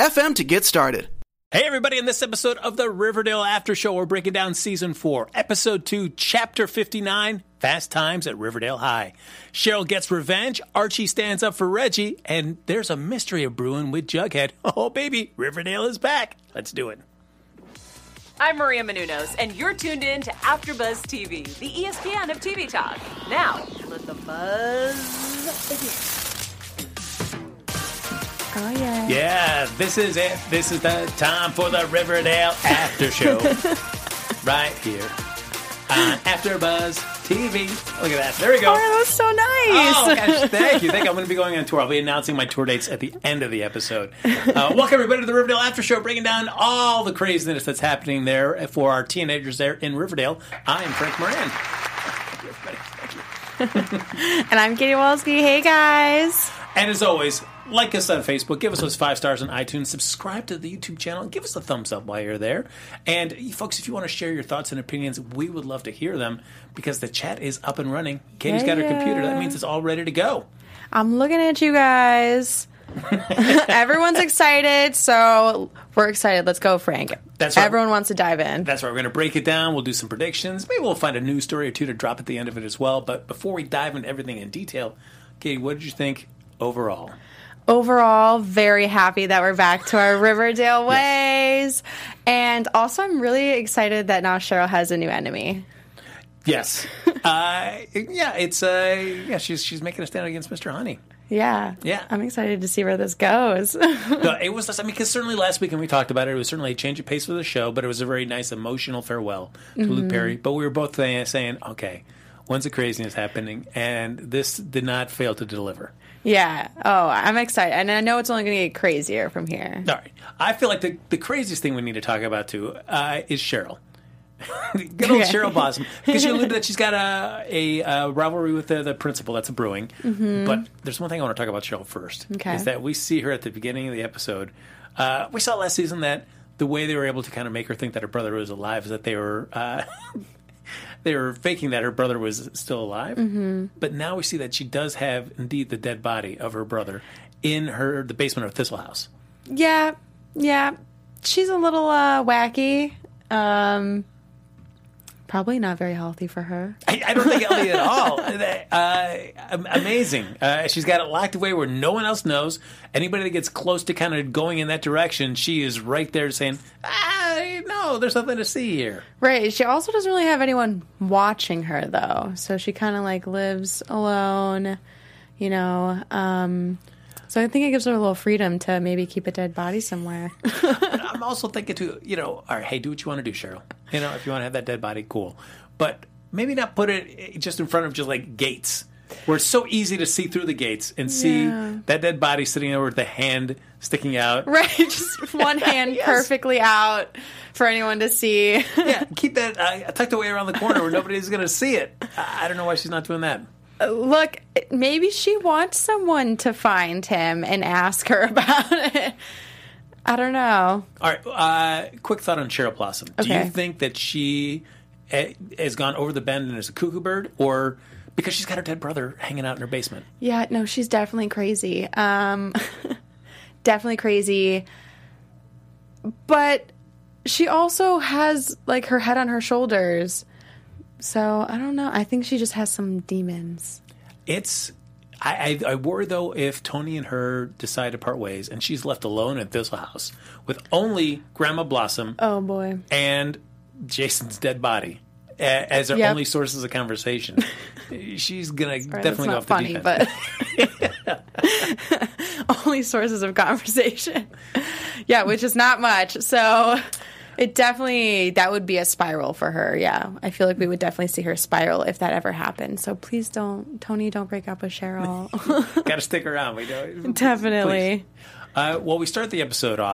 anchor.fm to get started. Hey, everybody, in this episode of the Riverdale After Show, we're breaking down season four, episode two, chapter 59 Fast Times at Riverdale High. Cheryl gets revenge, Archie stands up for Reggie, and there's a mystery of brewing with Jughead. Oh, baby, Riverdale is back. Let's do it. I'm Maria Menounos, and you're tuned in to AfterBuzz TV, the ESPN of TV talk. Now, let the buzz begin. Oh yeah. Yeah, this is it. This is the time for the Riverdale After Show. right here on AfterBuzz TV. Look at that. There we go. Oh, that was so nice. Oh gosh, thank you. Thank you. I'm going to be going on tour. I'll be announcing my tour dates at the end of the episode. Uh, welcome everybody to the Riverdale After Show, bringing down all the craziness that's happening there for our teenagers there in Riverdale. I am Frank Moran. Thank you, everybody. Thank you. and I'm Katie Walski. Hey guys. And as always, like us on Facebook, give us those five stars on iTunes, subscribe to the YouTube channel, and give us a thumbs up while you're there. And folks, if you want to share your thoughts and opinions, we would love to hear them because the chat is up and running. Katie's got her Yeah. computer. That means it's all ready to go. I'm looking at you guys. Everyone's excited, so we're excited. Let's go, Frank. That's right. Everyone wants to dive in. That's right. We're going to break it down. We'll do some predictions. Maybe we'll find a news story or two to drop at the end of it as well. But before we dive into everything in detail, Katie, what did you think overall? Overall, very happy that we're back to our Riverdale ways. And also, I'm really excited that now Cheryl has a new enemy. Yes. uh, yeah, it's uh, yeah. She's she's making a stand against Mr. Honey. Yeah. Yeah. I'm excited to see where this goes. No, it was. I mean, because certainly last week when we talked about it, it was certainly a change of pace for the show, but it was a very nice emotional farewell to Luke Perry. But we were both saying, okay, when's the craziness happening? And this did not fail to deliver. yeah. Oh, I'm excited. And I know it's only going to get crazier from here. All right, I feel like the the craziest thing we need to talk about too uh, is Cheryl. Good old Okay. Cheryl Blossom, because you alluded that she's got a a, uh rivalry with the, the principal that's brewing. But there's one thing I want to talk about Cheryl first. Okay. Is that we see her at the beginning of the episode. Uh, we saw last season that the way they were able to kind of make her think that her brother was alive is that they were. Uh, They were faking that her brother was still alive, mm-hmm. but now we see that she does have indeed the dead body of her brother in her the basement of Thistle House. Yeah, yeah. She's a little uh, wacky. Um, probably not very healthy for her. I, I don't think Ellie at all. Uh, amazing. Uh, she's got it locked away where no one else knows. Anybody that gets close to kind of going in that direction, she is right there saying, "Ah, no, there's nothing to see here." Right. She also doesn't really have anyone watching her though, so she kind of like lives alone. You know. Um, so I think it gives her a little freedom to maybe keep a dead body somewhere. I'm also thinking too, you know, all right, hey, do what you want to do, Cheryl. You know, if you want to have that dead body, cool. But maybe not put it just in front of just like gates, where it's so easy to see through the gates and see Yeah. that dead body sitting there with the hand sticking out. right. Just one hand Yes. perfectly out for anyone to see. Yeah, keep that uh, tucked away around the corner where nobody's going to see it. I I don't know why she's not doing that. Look, maybe she wants someone to find him and ask her about it. I don't know. All right, uh, quick thought on Cheryl Blossom. Do Okay. you think that she eh, has gone over the bend and is a cuckoo bird, or because she's got her dead brother hanging out in her basement? Yeah, no, she's definitely crazy. Um, definitely crazy. But she also has like her head on her shoulders. So I don't know. I think she just has some demons. It's. I, I, I worry though if Tony and her decide to part ways and she's left alone at Thistle House with only Grandma Blossom Oh boy. and Jason's dead body a- as their Yep. only sources of conversation. she's gonna definitely go off that's the not deep funny, end. but only sources of conversation. yeah, which is not much. So it definitely that would be a spiral for her. Yeah, I feel like we would definitely see her spiral if that ever happened. So please don't, Tony, don't break up with Cheryl. Got to stick around. We do. definitely. Uh, well, we start the episode off.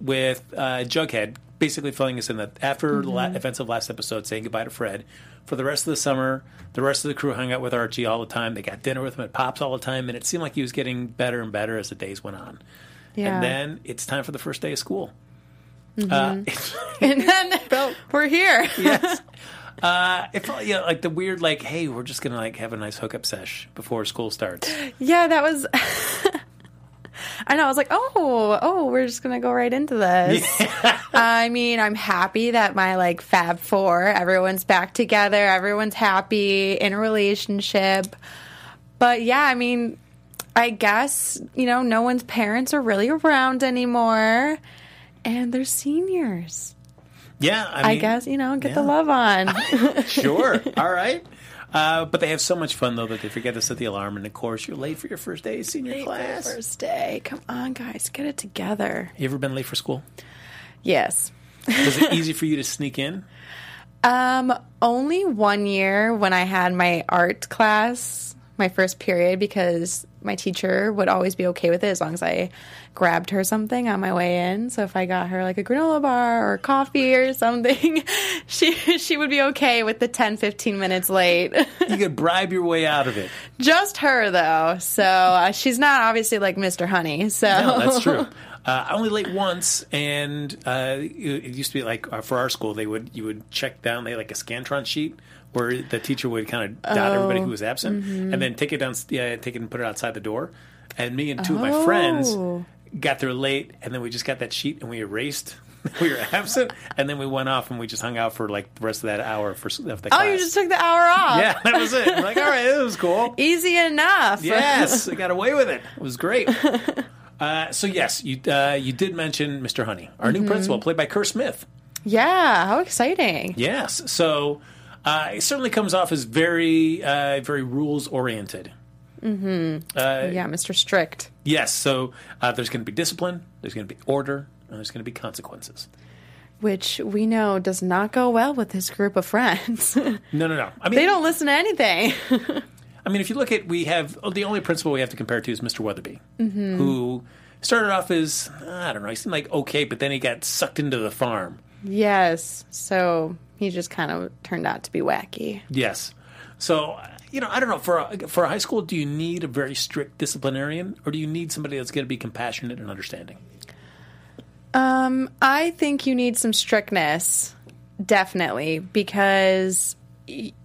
With uh, Jughead basically filling us in that after the la- events of last episode, saying goodbye to Fred. For the rest of the summer, the rest of the crew hung out with Archie all the time. They got dinner with him at Pops all the time, and it seemed like he was getting better and better as the days went on. Yeah. And then it's time for the first day of school. Uh, and then we're here. yes. Uh, it felt like the weird, like, hey, we're just gonna like have a nice hookup sesh before school starts. Yeah, that was. I know. I was like, oh, oh, we're just gonna go right into this. I mean, I'm happy that my like Fab Four, everyone's back together, everyone's happy in a relationship. But yeah, I mean, I guess you know, no one's parents are really around anymore, and they're seniors. Yeah, I, I guess you know, get the love on. sure. All right. Uh, but they have so much fun though that they forget to set the alarm, and of course you're late for your first day of senior class. First day, come on, guys, get it together. You ever been late for school? Yes. Was it easy for you to sneak in? Um, only one year when I had my art class, my first period, because my teacher would always be okay with it as long as I grabbed her something on my way in. So if I got her like a granola bar or coffee or something, she she would be okay with the 10 15 minutes late. You could bribe your way out of it. Just her though. So uh, she's not obviously like Mr. Honey. So No, that's true. Uh, I only late once, and uh, it it used to be like uh, for our school, they would you would check down they had like a scantron sheet where the teacher would kind of dot everybody who was absent, and then take it down, yeah, take it and put it outside the door. And me and two of my friends Oh. got there late, and then we just got that sheet and we erased. We were absent, and then we went off and we just hung out for like the rest of that hour for of the Oh, you just took the hour off. yeah, that was it. Like, all right, it was cool. Easy enough. Yes, I got away with it. It was great. Uh, so yes, you uh, you did mention Mr. Honey, our Mm-hmm. new principal, played by Kerr Smith. yeah. How exciting. Yes, so uh, it certainly comes off as very uh, very rules oriented. yeah, Mr. Strict. Yes, so uh, there's going to be discipline, there's going to be order, and there's going to be consequences. which we know does not go well with his group of friends. No, no, no. I mean, they don't listen to anything. I mean, if you look at, we have oh, the only principal we have to compare to is Mr. Weatherbee, who started off as I don't know, he seemed like okay, but then he got sucked into the farm. yes, so he just kind of turned out to be wacky. Yes. So, you know, I don't know. For a, for a high school, do you need a very strict disciplinarian, or do you need somebody that's going to be compassionate and understanding? Um, I think you need some strictness, definitely, because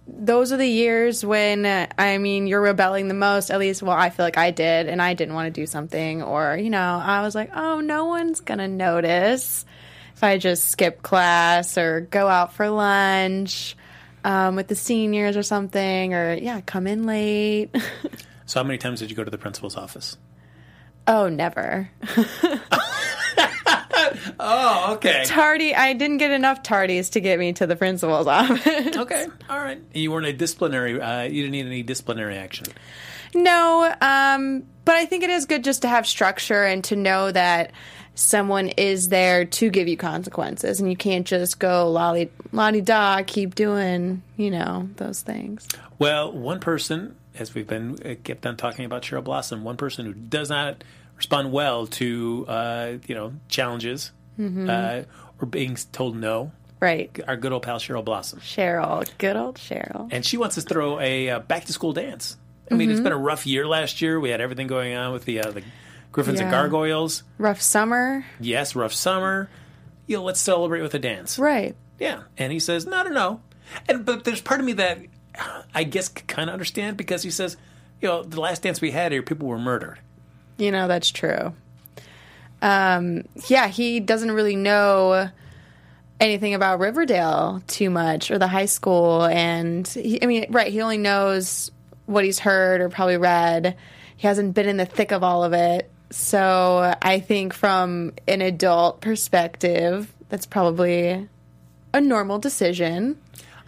those are the years when uh, I mean you're rebelling the most. At least, well, I feel like I did, and I didn't want to do something, or you know, I was like, oh, no one's gonna notice if I just skip class or go out for lunch. Um, with the seniors or something, or yeah, come in late. So, how many times did you go to the principal's office? oh, never. Oh, okay. Tardy. I didn't get enough tardies to get me to the principal's office. Okay. All right. You weren't a disciplinary. Uh, you didn't need any disciplinary action. No, um, but I think it is good just to have structure and to know that someone is there to give you consequences, and you can't just go lolly lolly da, keep doing you know those things. Well, one person, as we've been uh, kept on talking about Cheryl Blossom, one person who does not respond well to uh, you know challenges uh, or being told no. Right, Our good old pal Cheryl Blossom. Cheryl, good old Cheryl. and she wants us to throw a uh, back to school dance. I mean, it's Mm-hmm. been a rough year last year. We had everything going on with the uh, the Griffins and Gargoyles. Rough summer, Yes, rough summer. You know, let's celebrate with a dance. right? Yeah, and he says, no, no, no. And but there's part of me that I guess kind of understand because he says, you know, the last dance we had here, people were murdered. You know that's true. Um, yeah, he doesn't really know anything about Riverdale too much or the high school, and he, I mean, right? He only knows what he's heard or probably read. He hasn't been in the thick of all of it. So I think from an adult perspective, that's probably a normal decision.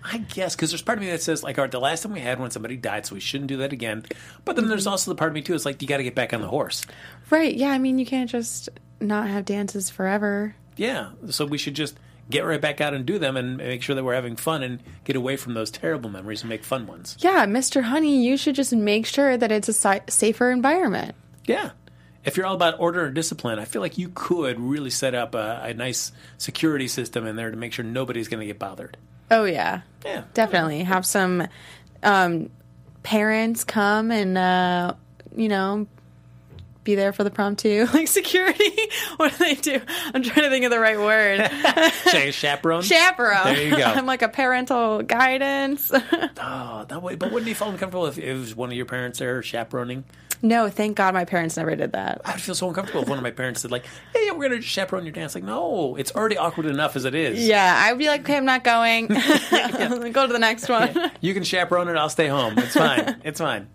I guess because there's part of me that says like, all right, the last time we had one, somebody died, so we shouldn't do that again. But then there's also the part of me too. It's like you got to get back on the horse. Right. Yeah. I mean, you can't just not have dances forever. Yeah, so we should just get right back out and do them and make sure that we're having fun and get away from those terrible memories and make fun ones. Yeah, Mr. Honey, you should just make sure that it's a si- safer environment. Yeah. If you're all about order and discipline, I feel like you could really set up a, a nice security system in there to make sure nobody's going to get bothered. Oh, yeah. Yeah. Definitely. Have some um, parents come and, uh, you know, be there for the prom too. Like security. what do they do? I'm trying to think of the right word. Say chaperone. Chaperone. There you go. I'm like a parental guidance. oh, that way. But wouldn't you feel uncomfortable if it was one of your parents there chaperoning? No, thank God my parents never did that. I would feel so uncomfortable if one of my parents said like, "Hey, we're going to chaperone your dance." Like, no, it's already awkward enough as it is. Yeah, I would be like, okay, I'm not going. Go to the next one. You can chaperone it. I'll stay home. It's fine. it's fine.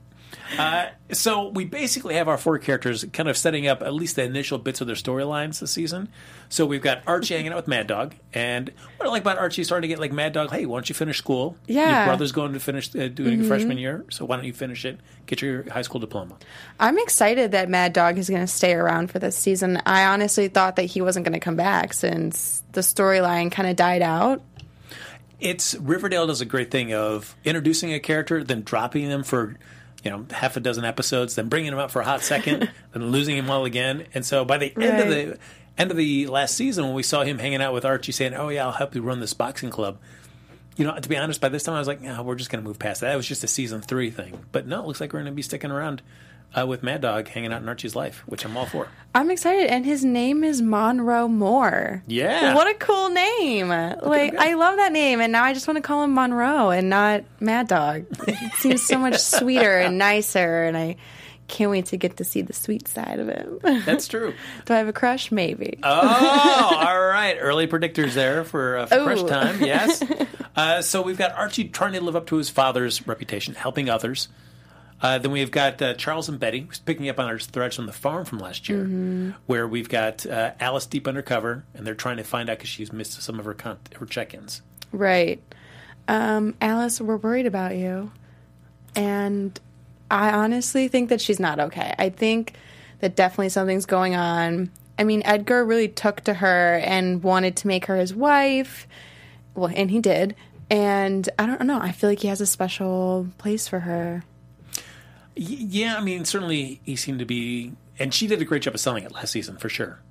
Uh, so we basically have our four characters kind of setting up at least the initial bits of their storylines this season. So we've got Archie hanging out with Mad Dog, and what I like about Archie is starting to get like Mad Dog. Hey, why don't you finish school? Yeah. your brother's going to finish uh, doing a freshman year, so why don't you finish it? Get your high school diploma. I'm excited that Mad Dog is going to stay around for this season. I honestly thought that he wasn't going to come back since the storyline kind of died out. It's Riverdale does a great thing of introducing a character, then dropping them for you know half a dozen episodes, then bringing him up for a hot second, then losing him all again. And so by the end of the end of the last season, when we saw him hanging out with Archie, saying, "Oh yeah, I'll help you run this boxing club." You know, to be honest, by this time I was like, "No, we're just going to move past that." That was just a season three thing. But no, it looks like we're going to be sticking around uh, with Mad Dog hanging out in Archie's life, which I'm all for. I'm excited, and his name is Monroe Moore. Yeah. what a cool name! Like. I love that name, and now I just want to call him Monroe and not Mad Dog. It seems so much sweeter and nicer, and I can't wait to get to see the sweet side of him. That's true. Do I have a crush? Maybe. Oh, all right. Early predictors there for, uh, for crush time. Yes. Uh, so we've got Archie trying to live up to his father's reputation, helping others. Uh, then we've got uh, Charles and Betty, who's picking up on our threads from the farm from last year, Mm-hmm. where we've got uh, Alice deep undercover, and they're trying to find out because she's missed some of her con- her check-ins. Right. Um, Alice, we're worried about you. And I honestly think that she's not okay. I think that definitely something's going on. I mean, Edgar really took to her and wanted to make her his wife. Well, and he did. And I don't know. I feel like he has a special place for her. Yeah, I mean, certainly he seemed to be, and she did a great job of selling it last season for sure.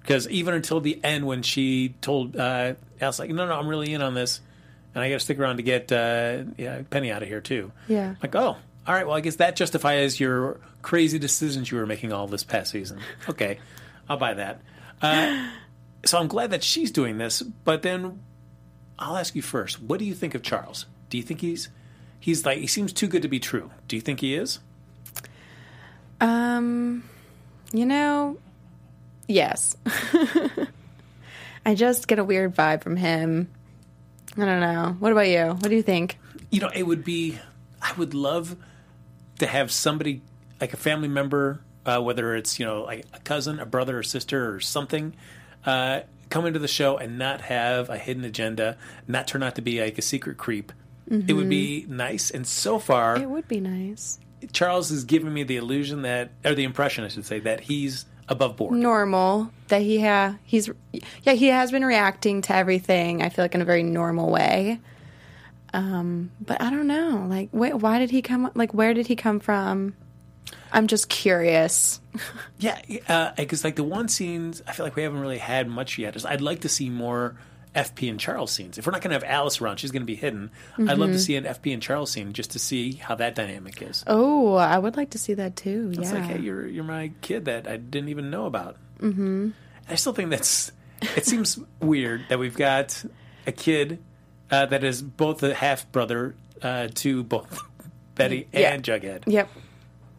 Because even until the end, when she told uh, Alice, like, no, no, I'm really in on this, and I got to stick around to get uh, yeah, Penny out of here too. Yeah. Like, oh, all right. Well, I guess that justifies your crazy decisions you were making all this past season. Okay, I'll buy that. Uh, so I'm glad that she's doing this. But then I'll ask you first. What do you think of Charles? Do you think he's he's like he seems too good to be true? Do you think he is? Um, you know, yes. I just get a weird vibe from him. I don't know. What about you? What do you think? you know, it would be. I would love to have somebody like a family member, uh, whether it's you know like a cousin, a brother, or sister, or something, uh, come into the show and not have a hidden agenda, not turn out to be like a secret creep. It would be nice. And so far, It would be nice. Charles is giving me the illusion that, or the impression, I should say, that he's above board. Normal that he ha he's yeah he has been reacting to everything. I feel like in a very normal way. Um, but I don't know. Like, wait, why did he come? Like, where did he come from? I'm just curious. Yeah, because like the one scenes, I feel like we haven't really had much yet. Is I'd like to see more FP and Charles scenes. If we're not going to have Alice around, she's going to be hidden. I'd love to see an FP and Charles scene just to see how that dynamic is. Oh, I would like to see that too. It's yeah. like, hey, you're you're my kid that I didn't even know about. Mm-hmm. I still think that's. It seems weird that we've got a kid uh, that is both a half brother uh, to both Betty Yeah. and Jughead. Yep.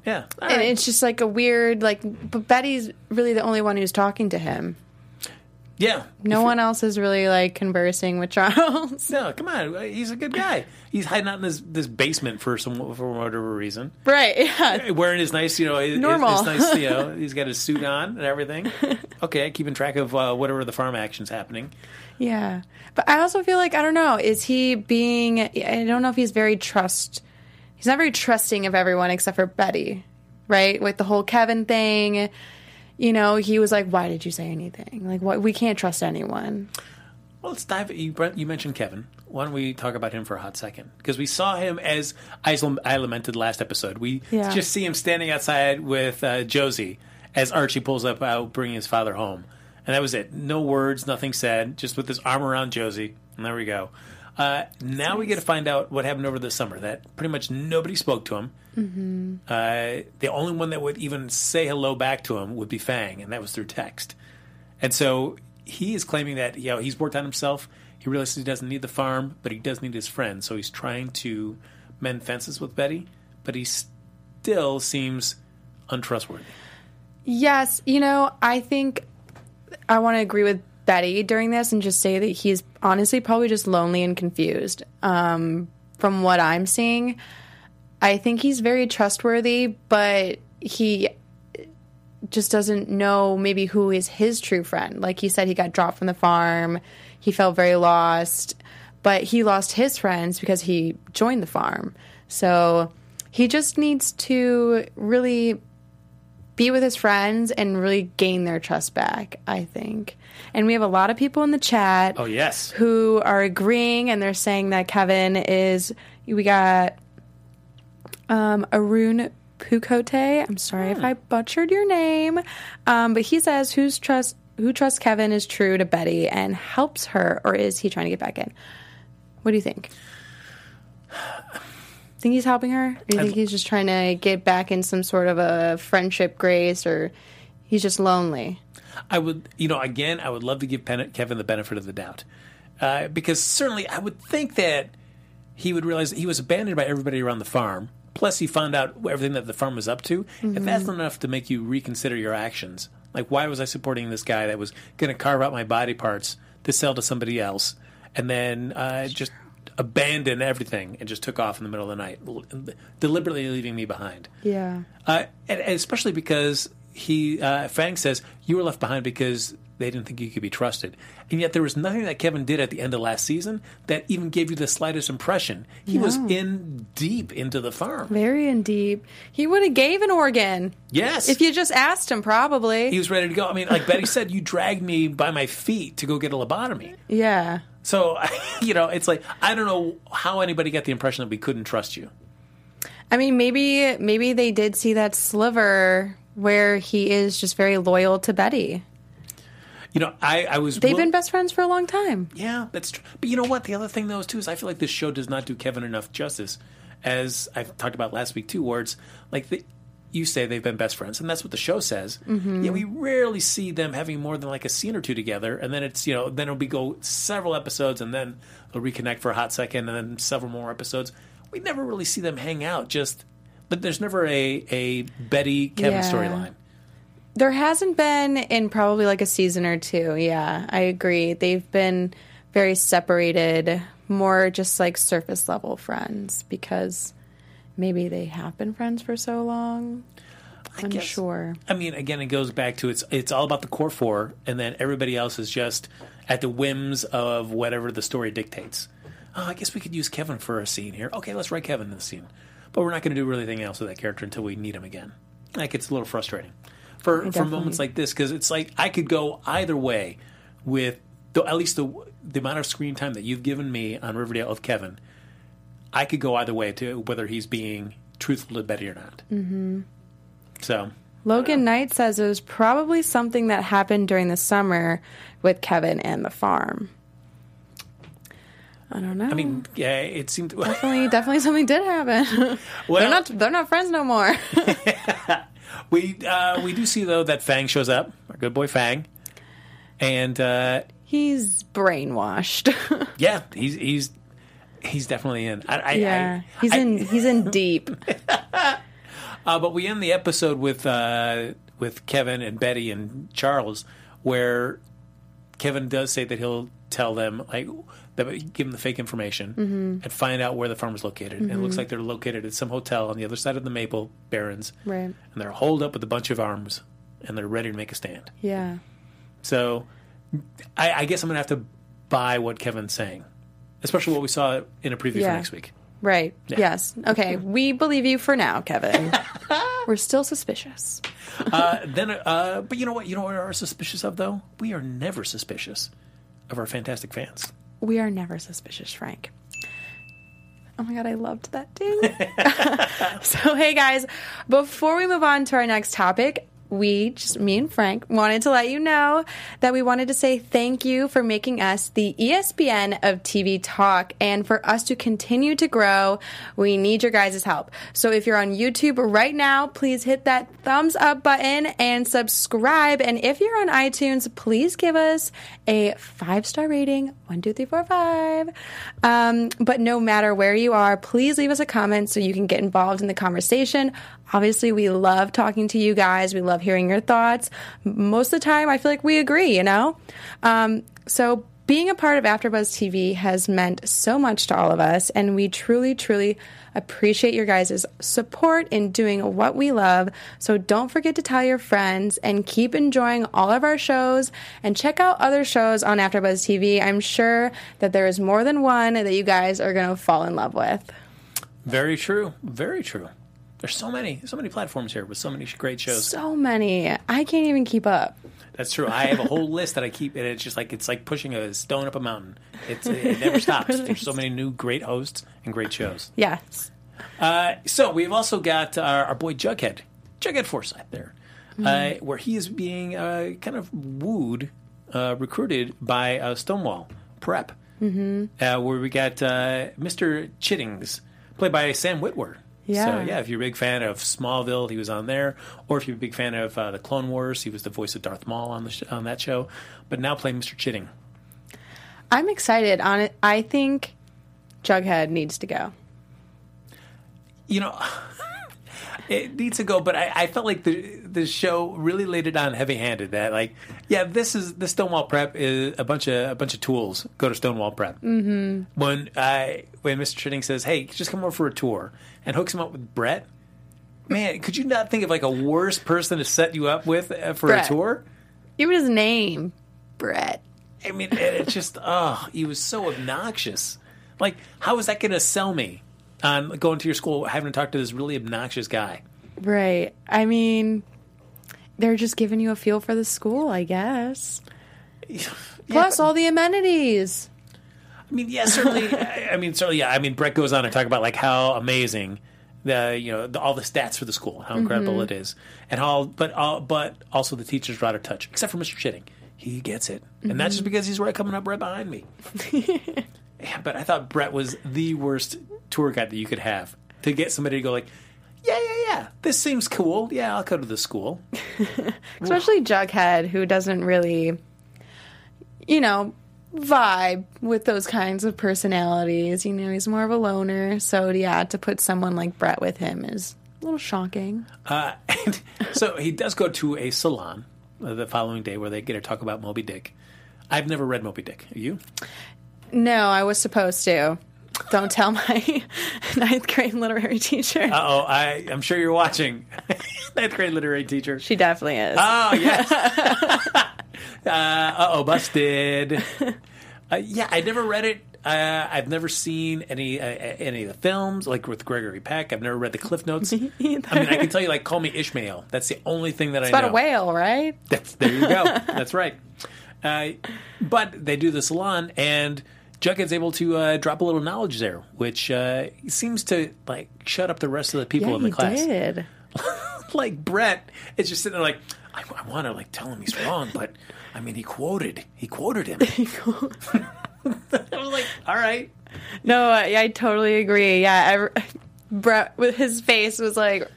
Yeah, all And right. it's just like a weird like but Betty's really the only one who's talking to him. Yeah. No one else is really like conversing with Charles. No, come on. He's a good guy. He's hiding out in this this basement for some for whatever reason. right. Yeah. Wearing his nice, you know, his, Normal. his nice, you know, he's got his suit on and everything. Okay, keeping track of uh, whatever the farm action's happening. Yeah. But I also feel like I don't know, is he being I don't know if he's very trust he's not very trusting of everyone except for Betty. Right? With the whole Kevin thing. You know, he was like, Why did you say anything? Like what we can't trust anyone. Well, let's dive. You, you mentioned Kevin. Why don't we talk about him for a hot second? Because we saw him as I, I lamented last episode. We Yeah. just see him standing outside with uh, Josie as Archie pulls up out bringing his father home, and that was it. No words, nothing said, just with his arm around Josie, and there we go. Uh, now we get to find out what happened over the summer. That pretty much nobody spoke to him. Mm-hmm. Uh, the only one that would even say hello back to him would be Fang, and that was through text. And so he is claiming that you know he's worked on himself. He realizes he doesn't need the farm, but he does need his friend. So he's trying to mend fences with Betty, but he still seems untrustworthy. Yes, you know, I think I want to agree with Betty during this and just say that he's honestly probably just lonely and confused. Um, from what I'm seeing, I think he's very trustworthy, but he just doesn't know maybe who is his true friend. Like he said, he got dropped from the farm. He felt very lost, but he lost his friends because he joined the farm. So he just needs to really be with his friends and really gain their trust back, I think. And we have a lot of people in the chat Oh yes, who are agreeing and they're saying that Kevin is we got um Arun Pukote. I'm sorry if I butchered your name. Um, but he says who's trust who trusts Kevin is true to Betty and helps her, or is he trying to get back in? What do you think? Think he's helping her? Or you think he's just trying to get back in some sort of a friendship grace, or he's just lonely? I would. You know, again, I would love to give Pen- Kevin the benefit of the doubt uh, because certainly I would think that he would realize that he was abandoned by everybody around the farm. Plus, he found out everything that the farm was up to. If that's not enough to make you reconsider your actions, like why was I supporting this guy that was going to carve out my body parts to sell to somebody else, and then uh, just abandon everything and just took off in the middle of the night, deliberately leaving me behind. Yeah. Uh, and, and especially because he uh, Fang says you were left behind because they didn't think you could be trusted, and yet there was nothing that Kevin did at the end of last season that even gave you the slightest impression. He was in deep into the farm. Very in deep. He would have gave an organ Yes, if you just asked him. Probably. he was ready to go. I mean, like Betty said, you dragged me by my feet to go get a lobotomy. yeah. So you know, it's like I don't know how anybody got the impression that we couldn't trust you. I mean, maybe maybe they did see that sliver where he is just very loyal to Betty. You know, I, I was. They've will- been best friends for a long time. Yeah, that's true. But you know what? The other thing, though, is too, is I feel like this show does not do Kevin enough justice, as I've talked about last week too. Where it's like the, you say they've been best friends, and that's what the show says. Mm-hmm. Yeah, we rarely see them having more than like a scene or two together, and then it's you know then it'll be go several episodes, and then they'll reconnect for a hot second, and then several more episodes. We never really see them hang out. Just, but there's never a a Betty Kevin Yeah. storyline. There hasn't been in probably like a season or two. Yeah, I agree. They've been very separated, more just like surface level friends because maybe they have been friends for so long. I'm guess. sure. I mean, again, it goes back to it's it's all about the core four, and then everybody else is just at the whims of whatever the story dictates. Oh, I guess we could use Kevin for a scene here. Okay, let's write Kevin in the scene, but we're not going to do really anything else with that character until we need him again. Like it's a little frustrating for for moments like this because it's like I could go either way with the, at least the the amount of screen time that you've given me on Riverdale of Kevin. I could go either way to whether he's being truthful to Betty or not. Mm-hmm. So Logan Knight says it was probably something that happened during the summer with Kevin and the farm. I don't know. I mean, yeah, it seemed. definitely, definitely something did happen. Well- they're not, they're not friends no more. We uh, we do see though that Fang shows up, our good boy Fang, and uh, He's brainwashed. yeah, he's he's he's definitely in. I, I, yeah, I- he's in. He's in deep. Uh, but we end the episode with uh, with Kevin and Betty and Charles, where Kevin does say that he'll tell them like that, give them the fake information Mm-hmm. and find out where the farm is located. And it looks like they're located at some hotel on the other side of the Maple Barrens, Right. and they're holed up with a bunch of arms, and they're ready to make a stand. Yeah. So, I, I guess I'm gonna have to buy what Kevin's saying, especially what we saw in a preview Yeah. for next week. Right. Yes. Okay. We believe you for now, Kevin. We're still suspicious. Uh, then, uh, but you know what? You know what we are suspicious of, though. We are never suspicious of our fantastic fans. We are never suspicious, Frank. Oh my god, I loved that ding. so, hey guys, before we move on to our next topic, we just me and Frank wanted to let you know that we wanted to say thank you for making us the ESPN of TV talk and for us to continue to grow. We need your guys' help. So if you're on YouTube right now, please hit that thumbs up button and subscribe. And if you're on iTunes, please give us a five star rating. One, two, three, four, five. Um, but no matter where you are, please leave us a comment so you can get involved in the conversation. Obviously, we love talking to you guys. We love hearing your thoughts. Most of the time, I feel like we agree, you know? Um, so, being a part of AfterBuzz TV has meant so much to all of us, and we truly, truly appreciate your guys' support in doing what we love. So don't forget to tell your friends and keep enjoying all of our shows and check out other shows on AfterBuzz TV. I'm sure that there is more than one that you guys are going to fall in love with. Very true. Very true. There's so many, so many platforms here with so many great shows. So many. I can't even keep up. That's true. I have a whole list that I keep, and it's just like it's like pushing a stone up a mountain. It's, it never stops. There's so many new great hosts and great shows. Yes. Uh, so we've also got our, our boy Jughead, Jughead Forsythe there, uh, where he is being uh, kind of wooed, uh, recruited by uh, Stonewall Prep, mm-hmm. uh, where we got uh, Mr. Chippings, played by Sam Witwer. Yeah. So yeah, if you're a big fan of Smallville, he was on there, or if you're a big fan of uh, the Clone Wars, he was the voice of Darth Maul on the sh- on that show. But now playing Mr. Chipping. I'm excited on it. I think Jughead needs to go. you know, it needs to go. But I, I felt like the the show really laid it on heavy handed. That like, yeah, this is the Stonewall Prep is a bunch of a bunch of tools. Go to Stonewall Prep. Mm-hmm. When I when Mr. Chipping says, "Hey, just come over for a tour," and hooks him up with Brett. Man, could you not think of like a worse person to set you up with uh, for Brett. a tour? Even his name, Brett. I mean, it, it just oh, he was so obnoxious. Like, how is that going to sell me on going to your school having to talk to this really obnoxious guy? Right. I mean, they're just giving you a feel for the school, I guess. Plus, all the amenities. I mean, yeah, certainly. I, I mean, certainly, yeah. I mean, Brett goes on to talk about like how amazing the you know the, all the stats for the school, how incredible mm-hmm. it is, and how but all, but also the teachers are out of touch, except for Mr. Chipping. He gets it, and that's just mm-hmm. because he's right coming up right behind me. yeah, but I thought Brett was the worst tour guide that you could have to get somebody to go like, yeah, yeah, yeah, this seems cool. Yeah, I'll go to the school. Especially Jughead, who doesn't really, you know, vibe with those kinds of personalities. You know, he's more of a loner. So, yeah, to put someone like Brett with him is a little shocking. Uh, and so he does go to a salon the following day where they get to talk about Moby Dick. I've never read Moby Dick. Are You? No, I was supposed to. Don't tell my ninth grade literary teacher. Uh oh, I I'm sure you're watching. Ninth grade literary teacher. she definitely is. Oh yes. uh oh, busted. Uh, yeah, I never read it. Uh, I've never seen any uh, any of the films, like with Gregory Peck. I've never read the Cliff Notes. I mean, I can tell you, like, call me Ishmael. That's the only thing that I about know. a whale, right? That's there you go. That's right. Uh, but they do the salon, and Jughead's able to uh, drop a little knowledge there, which uh, seems to like shut up the rest of the people Yeah, in the he class. did. like Brett is just sitting there like, I, I want to like tell him he's wrong, but I mean he quoted he quoted him. I was like, all right. No, I, I totally agree. Yeah, I, Brett with his face was like,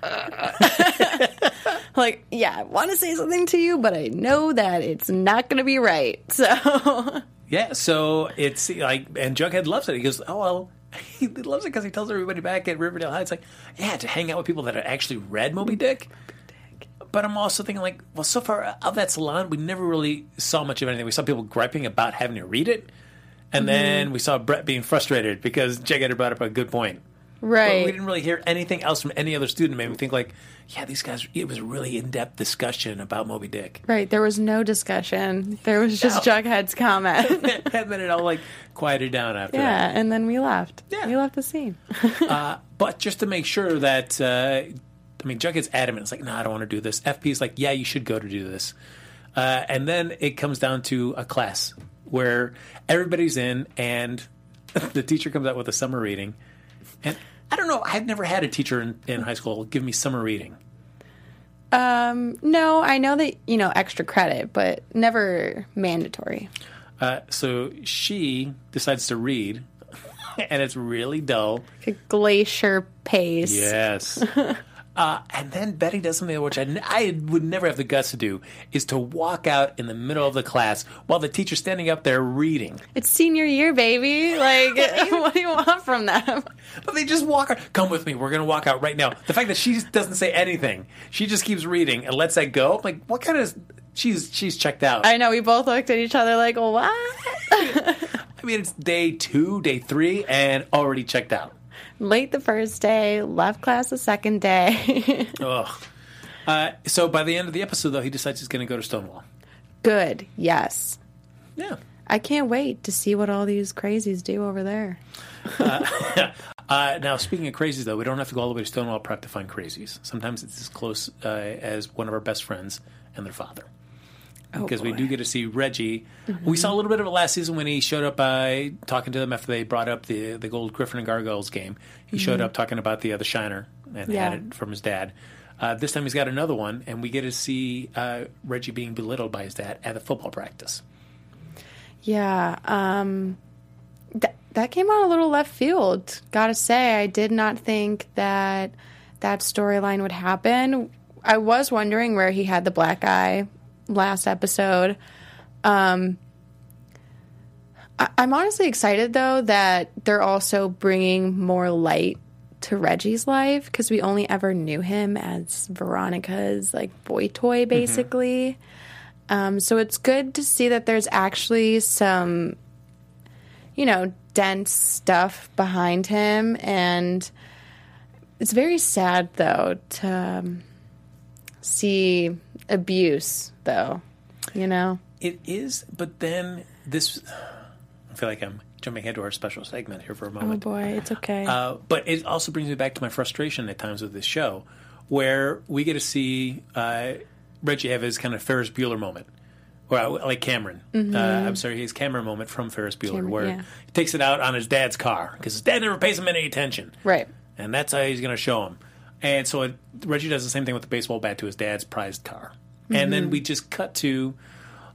like, yeah, I want to say something to you, but I know that it's not going to be right. So, Yeah, so it's like, and Jughead loves it. He goes, oh well. He loves it because he tells everybody back at Riverdale High, it's like, yeah, to hang out with people that have actually read Moby Dick. but I'm also thinking like, well, so far of that salon, we never really saw much of anything. We saw people griping about having to read it, and mm-hmm. then we saw Brett being frustrated because had brought up a good point. But Right. we didn't really hear anything else from any other student. Made me think like, yeah, these guys. It was a really in depth discussion about Moby Dick, Right. There was no discussion. There was just No. Jughead's comment. and then it all like quieted down after that. yeah, and then we left. Yeah. We left the scene. But just to make sure that, uh, I mean, Jughead's adamant. It's like, no, I don't want to do this. FP's like, yeah, you should go to do this. Uh, and then it comes down to a class where everybody's in, and the teacher comes out with a summer reading. And I don't know, I've never had a teacher in, in high school give me summer reading. Um, no, I know that, you know, extra credit, but never mandatory. Uh, so she decides to read, and it's really dull. A glacier pace. Yes. Uh, and then Betty does something which I would never have the guts to do is to walk out in the middle of the class while the teacher's standing up there reading. It's senior year, baby. Like, what do you want from them? But they just walk out. Come with me. We're going to walk out right now. The fact that she just doesn't say anything, she just keeps reading and lets that go. I'm like, what kind of. She's she's checked out. I know we both looked at each other like, what? I mean, it's day two, day three, and already checked out. Late the first day, left class the second day. Ugh. Uh, so by the end of the episode, though, he decides he's going to go to Stonewall. Good. Yes. Yeah. I can't wait to see what all these crazies do over there. Uh, now, speaking of crazies, though, we don't have to go all the way to Stonewall Prep to find crazies. Sometimes it's as close uh, as one of our best friends and their father. Because we do get to see Reggie. We saw a little bit of it last season when he showed up uh, talking to them after they brought up the the Gold Griffin and Gargoyles game. He showed up talking about the other Shiner and Yeah. had it from his dad. Uh, this time he's got another one, and we get to see uh, Reggie being belittled by his dad at a football practice. Yeah. Um, th- that came out a little left field. Gotta say, I did not think that that storyline would happen. I was wondering where he had the black eye last episode. Um, I- I'm honestly excited though that they're also bringing more light to Reggie's life because we only ever knew him as Veronica's like boy toy, basically. Um, so it's good to see that there's actually some, you know, dense stuff behind him, and it's very sad though to um, see abuse, though. You know, It is, but then this. I feel like I'm jumping ahead to our special segment here for a moment. oh moment. boy, it's okay. Uh, but it also brings me back to my frustration at times with this show, where we get to see uh, Reggie have his kind of Ferris Bueller moment. Or uh, like Cameron. Uh, I'm sorry, his Cameron moment from Ferris Bueller, Mm-hmm. Cameron, where yeah. he takes it out on his dad's car because his dad never pays him any attention. right. And that's how he's going to show him. And so it, Reggie does the same thing with the baseball bat to his dad's prized car. And Mm-hmm. then we just cut to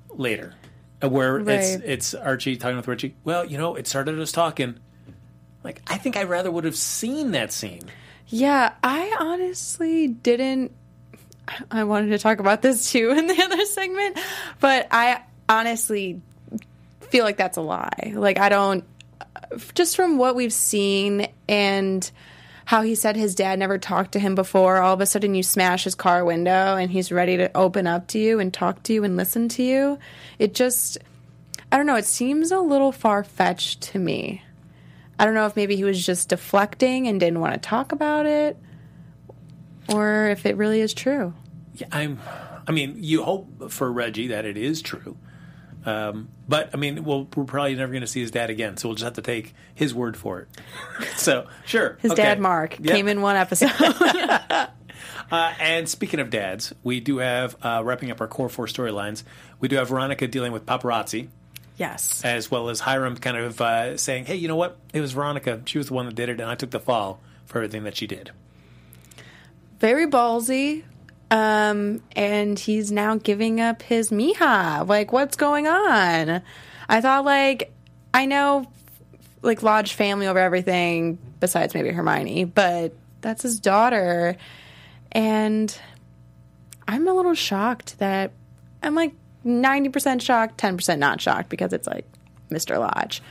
later, uh, where it's it's Archie talking with Reggie. Well, you know, it started us talking. Like, I think I rather would have seen that scene. Yeah, I honestly didn't. I wanted to talk about this too in the other segment, but I honestly feel like that's a lie. Like, I don't. Just from what we've seen and how he said his dad never talked to him before, all of a sudden you smash his car window and he's ready to open up to you and talk to you and listen to you. It just. I don't know. It seems a little far fetched to me. I don't know if maybe he was just deflecting and didn't want to talk about it, or if it really is true. Yeah, I'm. I mean, you hope for Reggie that it is true. Um, but I mean, well, we're probably never going to see his dad again, so we'll just have to take his word for it. so, sure, His okay. dad, Mark, Yep. came in one episode. Uh, and speaking of dads, we do have uh, wrapping up our core four storylines. We do have Veronica dealing with paparazzi, yes. as well as Hiram kind of uh, saying, "Hey, you know what? It was Veronica. She was the one that did it, and I took the fall for everything that she did." Very ballsy. Um, and he's now giving up his Mija. Like, what's going on? I thought, like, I know, like, Lodge family over everything, besides maybe Hermione, but that's his daughter. And I'm a little shocked that I'm like 90% shocked, 10% not shocked because it's like Mr. Lodge.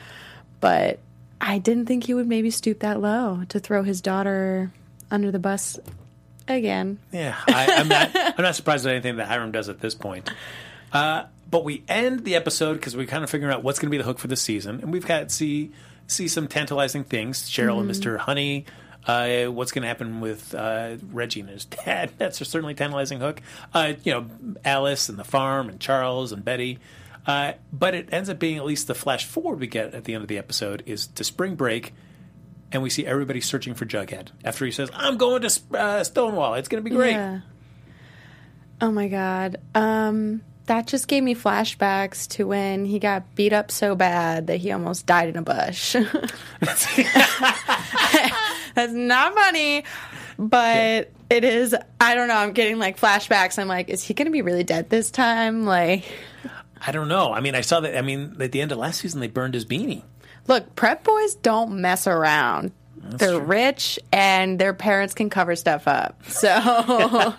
But I didn't think he would maybe stoop that low to throw his daughter under the bus again. Yeah, I, I'm not. I'm not surprised at anything that Hiram does at this point. Uh, but we end the episode because we're kind of figuring out what's going to be the hook for the season, and we've got see see some tantalizing things. Cheryl and Mister Honey. Uh, what's going to happen with uh, Reggie and his dad? That's a certainly tantalizing hook. Uh, you know, Alice and the farm, and Charles and Betty. Uh, but it ends up being at least the flash forward we get at the end of the episode is to spring break, and we see everybody searching for Jughead after he says, "I'm going to uh, Stonewall. It's going to be great." Yeah. Oh my god. Um that just gave me flashbacks to when he got beat up so bad that he almost died in a bush. That's not funny, but it is. I don't know. I'm getting like flashbacks. I'm like, is he going to be really dead this time? Like, I don't know. I mean, I saw that. I mean, at the end of last season, they burned his beanie. Look, prep boys don't mess around. They're rich and their parents can cover stuff up. So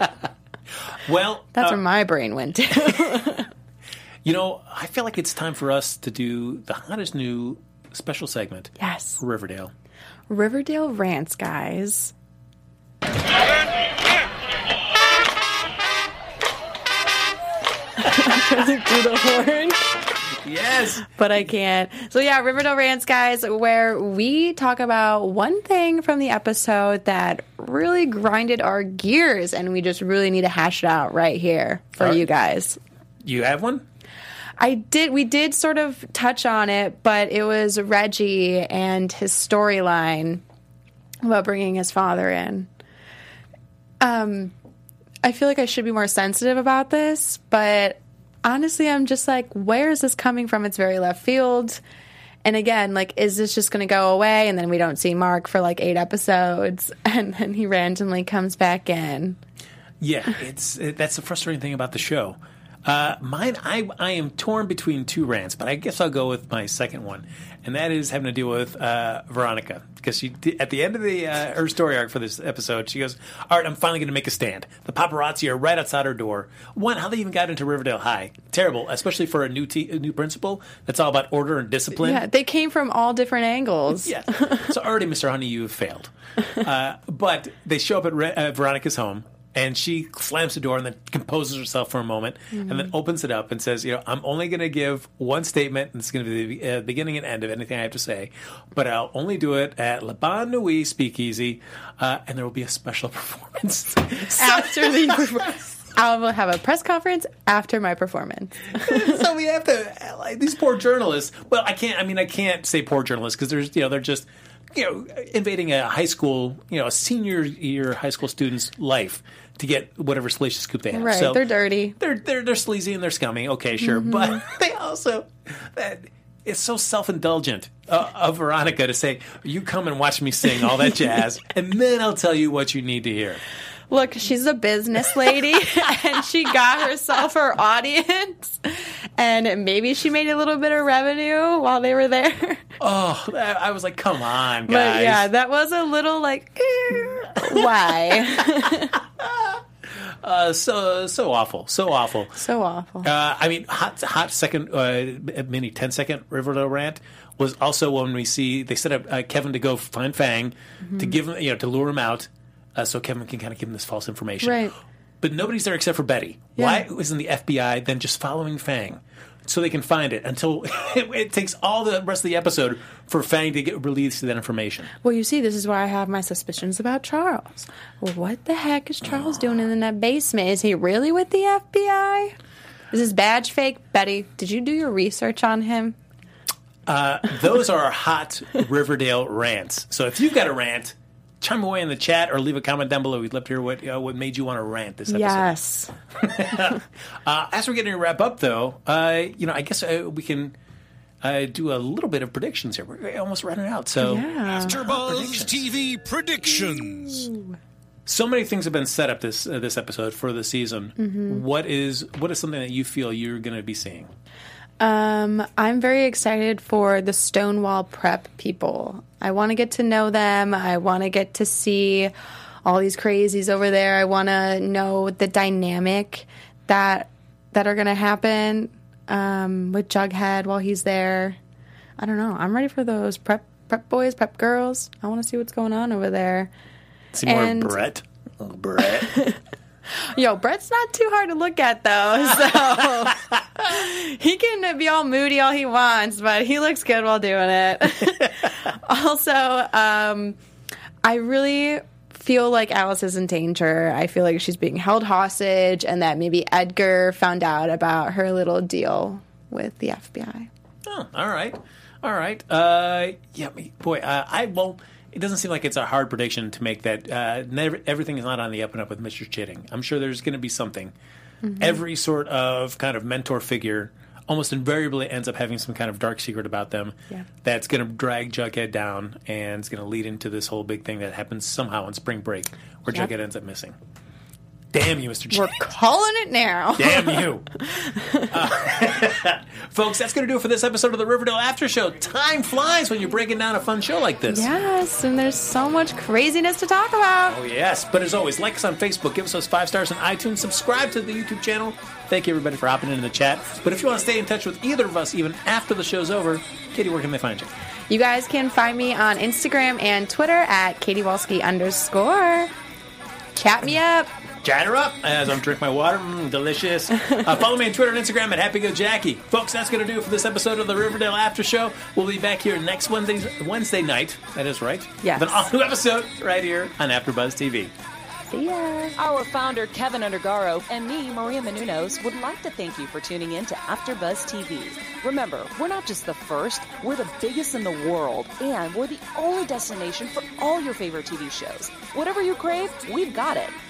Well, that's uh, where my brain went to. you know, I feel like it's time for us to do the hottest new special segment yes. Riverdale. Riverdale rants, guys. Do the horn. Yes. but I can't. So yeah, Riverdale Rants, guys, where we talk about one thing from the episode that really grinded our gears, and we just really need to hash it out right here for right. you guys. You have one? I did. We did sort of touch on it, but it was Reggie and his storyline about bringing his father in. Um, I feel like I should be more sensitive about this, but honestly, I'm just like, where is this coming from? It's very left field. And again, like, is this just going to go away and then we don't see Mark for like eight episodes and then he randomly comes back in? Yeah, it's it, that's the frustrating thing about the show. Uh, mine, I I am torn between two rants, but I guess I'll go with my second one, and that is having to do with uh, Veronica because she at the end of the uh, her story arc for this episode, she goes, "All right, I'm finally going to make a stand. The paparazzi are right outside her door. One, how they even got into Riverdale High, terrible, especially for a new te- a new principal that's all about order and discipline. Yeah, they came from all different angles. Yeah. So already, Mr. Honey, you have failed. Uh, but they show up at Re- uh, Veronica's home, and she slams the door and then composes herself for a moment, and then opens it up and says, "You know, I'm only going to give one statement, and it's going to be the uh, beginning and end of anything I have to say, but I'll only do it at La Bonne Nuit Speakeasy, uh, and there will be a special performance." So- after the performance. I will have a press conference after my performance. so we have to like, these poor journalists. Well, I can't. I mean, I can't say poor journalists because there's you know they're just you know invading a high school you know a senior year high school student's life to get whatever salacious scoop they have. Right, So they're dirty. They're they're they're sleazy and they're scummy. Okay, sure, but they also that. It's so self-indulgent uh, of Veronica to say, "You come and watch me sing all that jazz, and then I'll tell you what you need to hear." Look, she's a business lady and she got herself her audience. And maybe she made a little bit of revenue while they were there. Oh, I was like, "Come on, guys!" But yeah, that was a little like, eh, why? Uh, so so awful, so awful. so awful. Uh, I mean, hot hot second uh, mini 10 second Riverdale rant was also when we see they set up uh, Kevin to go find Fang Mm-hmm. to give him you know to lure him out, uh, so Kevin can kind of give him this false information. Right. But nobody's there except for Betty. Yeah. Why isn't the FBI then just following Fang? So they can find it until it, it takes all the rest of the episode for Fang to get released to that information. Well, you see, this is why I have my suspicions about Charles. Well, what the heck is Charles doing in that basement? Is he really with the FBI? Is his badge fake? Betty, did you do your research on him? Those are hot Riverdale rants. So if you've got a rant, chime away in the chat or leave a comment down below. We'd love to hear what uh, what made you want to rant this episode. Yes. Uh, as we're getting to wrap up, though, uh, you know, I guess uh, we can uh, do a little bit of predictions here. We're almost running out, so Yeah. AfterBuzz TV predictions. so many things have been set up this uh, this episode for the season. Mm-hmm. What is what is something that you feel you're going to be seeing? Um, I'm very excited for the Stonewall prep people. I want to get to know them. I want to get to see all these crazies over there. I want to know the dynamic that that are going to happen um, with Jughead while he's there. I don't know. I'm ready for those prep prep boys, prep girls. I want to see what's going on over there. See more And- Brett. Oh, Brett. Yo, Brett's not too hard to look at though, so he can be all moody all he wants, but he looks good while doing it. also, um, I really feel like Alice is in danger. I feel like she's being held hostage, and that maybe Edgar found out about her little deal with the FBI. Oh, all right, all right. Uh, yeah, boy, uh, I won't. well, it doesn't seem like it's a hard prediction to make that. Uh, never, everything is not on the up and up with Mister Chipping. I'm sure there's going to be something. Every sort of kind of mentor figure almost invariably ends up having some kind of dark secret about them Yeah. that's going to drag Jughead down and it's going to lead into this whole big thing that happens somehow on spring break where Yep. Jughead ends up missing. Damn you, Mr. We're calling it now. Damn you. Uh, folks, that's going to do it for this episode of the Riverdale After Show. Time flies when you're breaking down a fun show like this. Yes, and there's so much craziness to talk about. Oh, yes. But as always, like us on Facebook, give us those five stars on iTunes, subscribe to the YouTube channel. Thank you, everybody, for hopping into the chat. But if you want to stay in touch with either of us, even after the show's over, Katie, where can they find you? You guys can find me on Instagram and Twitter at Katie Walski underscore. Chat me up. Chat her up as I'm drinking my water. Mm, delicious. Uh, follow me on Twitter and Instagram at Happy Go Jackie. Folks, that's going to do it for this episode of the Riverdale After Show. We'll be back here next Wednesday, Wednesday night. That is right. Yes. With an all new episode right here on AfterBuzz TV. See ya. Our founder, Kevin Undergaro, and me, Maria Menounos, would like to thank you for tuning in to AfterBuzz TV. Remember, we're not just the first, we're the biggest in the world, and we're the only destination for all your favorite TV shows. Whatever you crave, we've got it.